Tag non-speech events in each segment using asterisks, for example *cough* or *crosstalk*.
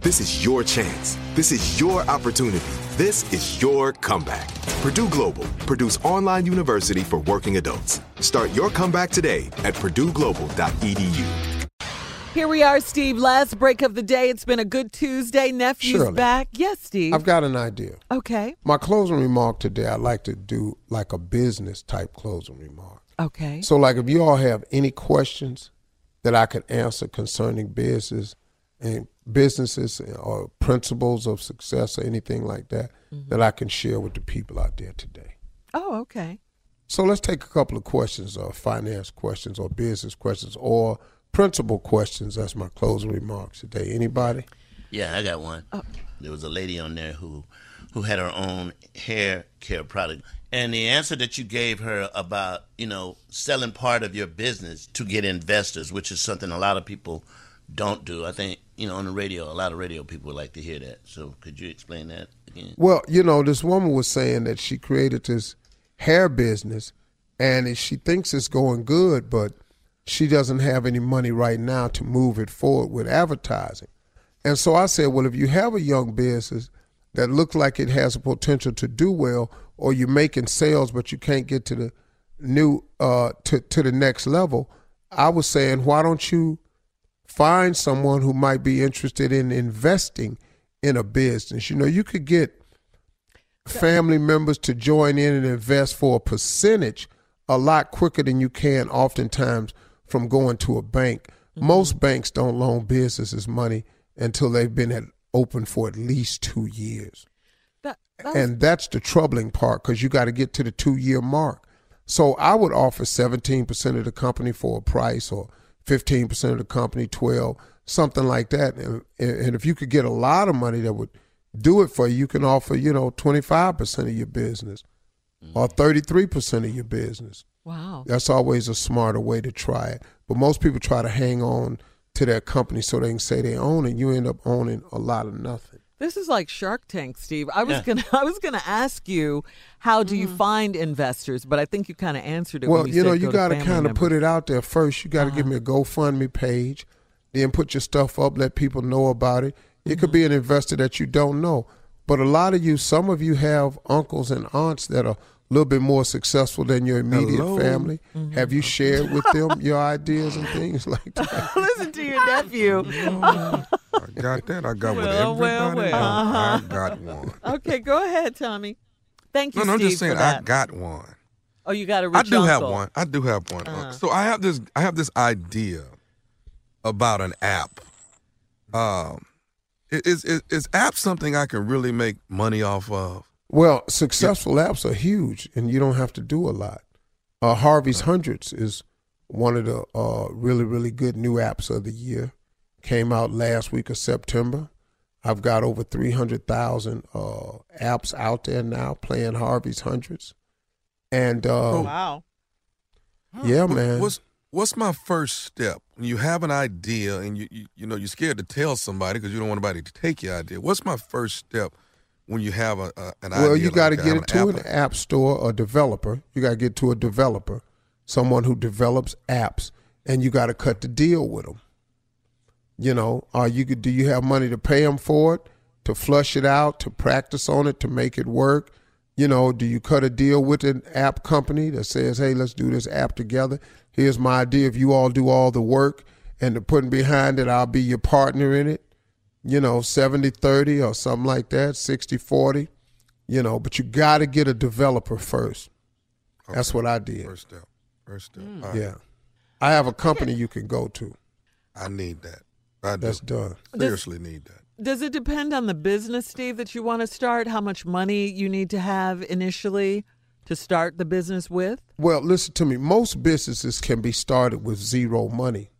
This is your chance. This is your opportunity. This is your comeback. Purdue Global, Purdue's online university for working adults. Start your comeback today at purdueglobal.edu. Here we are, Steve. Last break of the day. It's been a good Tuesday. Nephew's Shirley. back. Yes, Steve. I've got an idea. okay. My closing remark today, I'd like to do like a business type closing remark. Okay. So, like, if you all have any questions that I could answer concerning business and businesses or principles of success or anything like that, mm-hmm. that I can share with the people out there today. Oh, okay. So let's take a couple of questions, or finance questions, or business questions, or principle questions. That's my closing remarks today. Anybody? Yeah, I got one. Oh. There was a lady on there who who had her own hair care product. And the answer that you gave her about, you know, selling part of your business to get investors, which is something a lot of people don't do. I think, you know, on the radio, a lot of radio people would like to hear that. So could you explain that again? Well, you know, this woman was saying that she created this hair business and she thinks it's going good, but she doesn't have any money right now to move it forward with advertising. And so I said, well, if you have a young business that looks like it has a potential to do well, or you're making sales but you can't get to the new uh to to the next level, I was saying, why don't you find someone who might be interested in investing in a business? You know, you could get family members to join in and invest for a percentage a lot quicker than you can oftentimes from going to a bank. Mm-hmm. Most banks don't loan businesses money until they've been at, open for at least two years. That, that was- And that's the troubling part because you got to get to the two year mark. So I would offer 17% of the company for a price or 15% of the company, 12, something like that. And, and if you could get a lot of money that would do it for you, you can offer, you know, 25% of your business or mm. 33% of your business. wow. That's always a smarter way to try it. But most people try to hang on to their company so they can say they own it. You end up owning a lot of nothing. This is like Shark Tank, Steve. I was Yeah. gonna *laughs* I was gonna ask you how do you find investors, but I think you kind of answered it. Well, when you, know, said you go got to kind of put it out there first. You got to give Uh-huh. me a GoFundMe page, then put your stuff up, let people know about it. It could be an investor that you don't know. But a lot of you, some of you have uncles and aunts that are a little bit more successful than your immediate Hello. family. Have you shared with them *laughs* your ideas and things like that? *laughs* Listen to your nephew. I got that. I got Well, what well, everybody well. else. I got one. Okay, go ahead, Tommy. Thank you, No, no, I'm just saying I got one. oh, you got a I rich I do have one. I do have one. Uh-huh. So I have this. I have this idea about an app. Um, i- is is is app something I can really make money off of? Well, successful apps are huge, and you don't have to do a lot. Uh, Harvey's Hundreds is one of the uh, really, really good new apps of the year. Came out last week of September. I've got over 300,000 uh, apps out there now playing Harvey's Hundreds. And uh, Wow. yeah, What- man. What's what's my first step when you have an idea and you you, you know you're scared to tell somebody because you don't want anybody to take your idea. What's my first step when you have a, a an idea? Well, you got to get it to app? an app store, a developer. You got to get to a developer, someone who develops apps, and you got to cut the deal with them. You know, are you do you have money to pay them for it, to flush it out, to practice on it, to make it work? You know, do you cut a deal with an app company that says, "Hey, let's do this app together. Here's my idea. If you all do all the work and the putting behind it, I'll be your partner in it." You know, 70-30 or something like that, 60-40 you know but you got to get a developer first that's what i did First step. First step. Mm. All right. yeah i have a company you can go to I need that. I do. that's done seriously need that. Does it depend on the business, Steve, that you want to start? How much money you need to have initially to start the business with? well listen to me most businesses can be started with zero money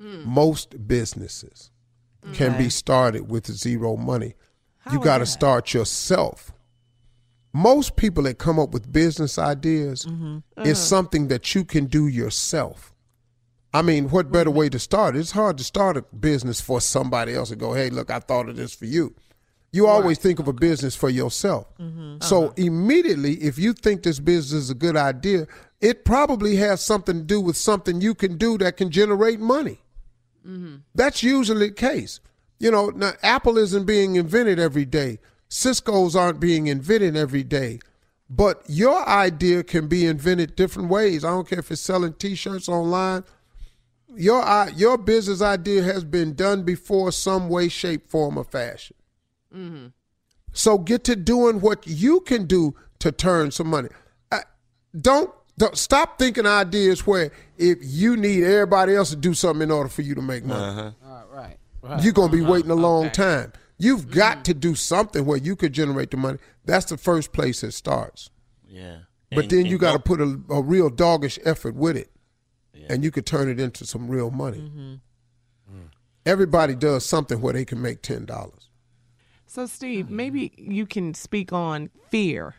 most businesses can be started with zero money How you got to start yourself most people that come up with business ideas Mm-hmm. is uh-huh. something that you can do yourself I mean, what better mm-hmm. way to start? It's hard to start a business for somebody else and go, hey, look, I thought of this for you. You always think of a business for yourself. Mm-hmm. So uh-huh. immediately, if you think this business is a good idea, it probably has something to do with something you can do that can generate money. That's usually the case. You know, now Apple isn't being invented every day. Cisco's aren't being invented every day. But your idea can be invented different ways. I don't care if it's selling T-shirts online. Your your business idea has been done before, some way, shape, form, or fashion. Mm-hmm. So get to doing what you can do to turn some money. Uh, don't, don't stop thinking ideas where if you need everybody else to do something in order for you to make money. Uh-huh. right. You're gonna be uh-huh. waiting a long time. You've mm-hmm. got to do something where you could generate the money. That's the first place it starts. Yeah. But And- then you got to put a, a real doggish effort with it, and you could turn it into some real money. Mm-hmm. Mm. Everybody does something where they can make ten dollars. So, Steve, maybe you can speak on fear.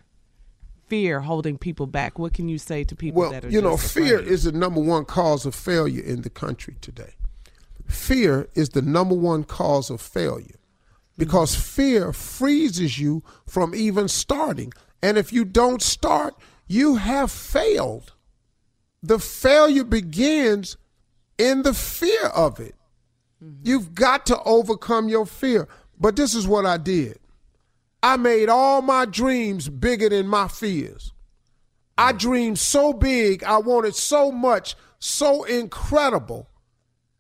Fear holding people back. What can you say to people Well, that are you know, fear afraid? is the number one cause of failure in the country today. Fear is the number one cause of failure because mm-hmm. fear freezes you from even starting. And if you don't start, you have failed. The failure begins in the fear of it. Mm-hmm. You've got to overcome your fear. But this is what I did I made all my dreams bigger than my fears. I dreamed so big, I wanted so much, so incredible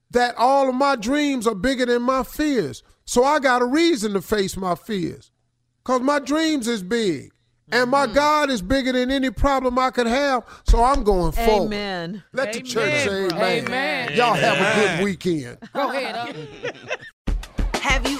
that all of my dreams are bigger than my fears. So I got a reason to face my fears. Cause my dreams is big. And my mm-hmm. God is bigger than any problem I could have. So I'm going forward. Amen. Let the church say Amen, amen. Amen. Y'all have a good weekend. Go ahead. Have you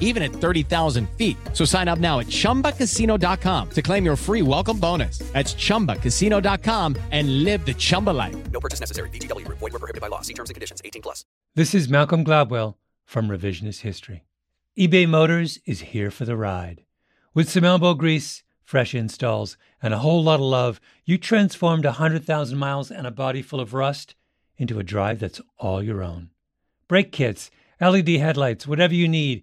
even at 30,000 feet. So sign up now at chumbacasino.com to claim your free welcome bonus. That's chumbacasino.com and live the Chumba life. No purchase necessary. VGW Group. Void were prohibited by law. See terms and conditions. 18 plus. This is Malcolm Gladwell from Revisionist History. eBay Motors is here for the ride. With some elbow grease, fresh installs, and a whole lot of love, you transformed 100,000 miles and a body full of rust into a drive that's all your own. Brake kits, LED headlights, whatever you need,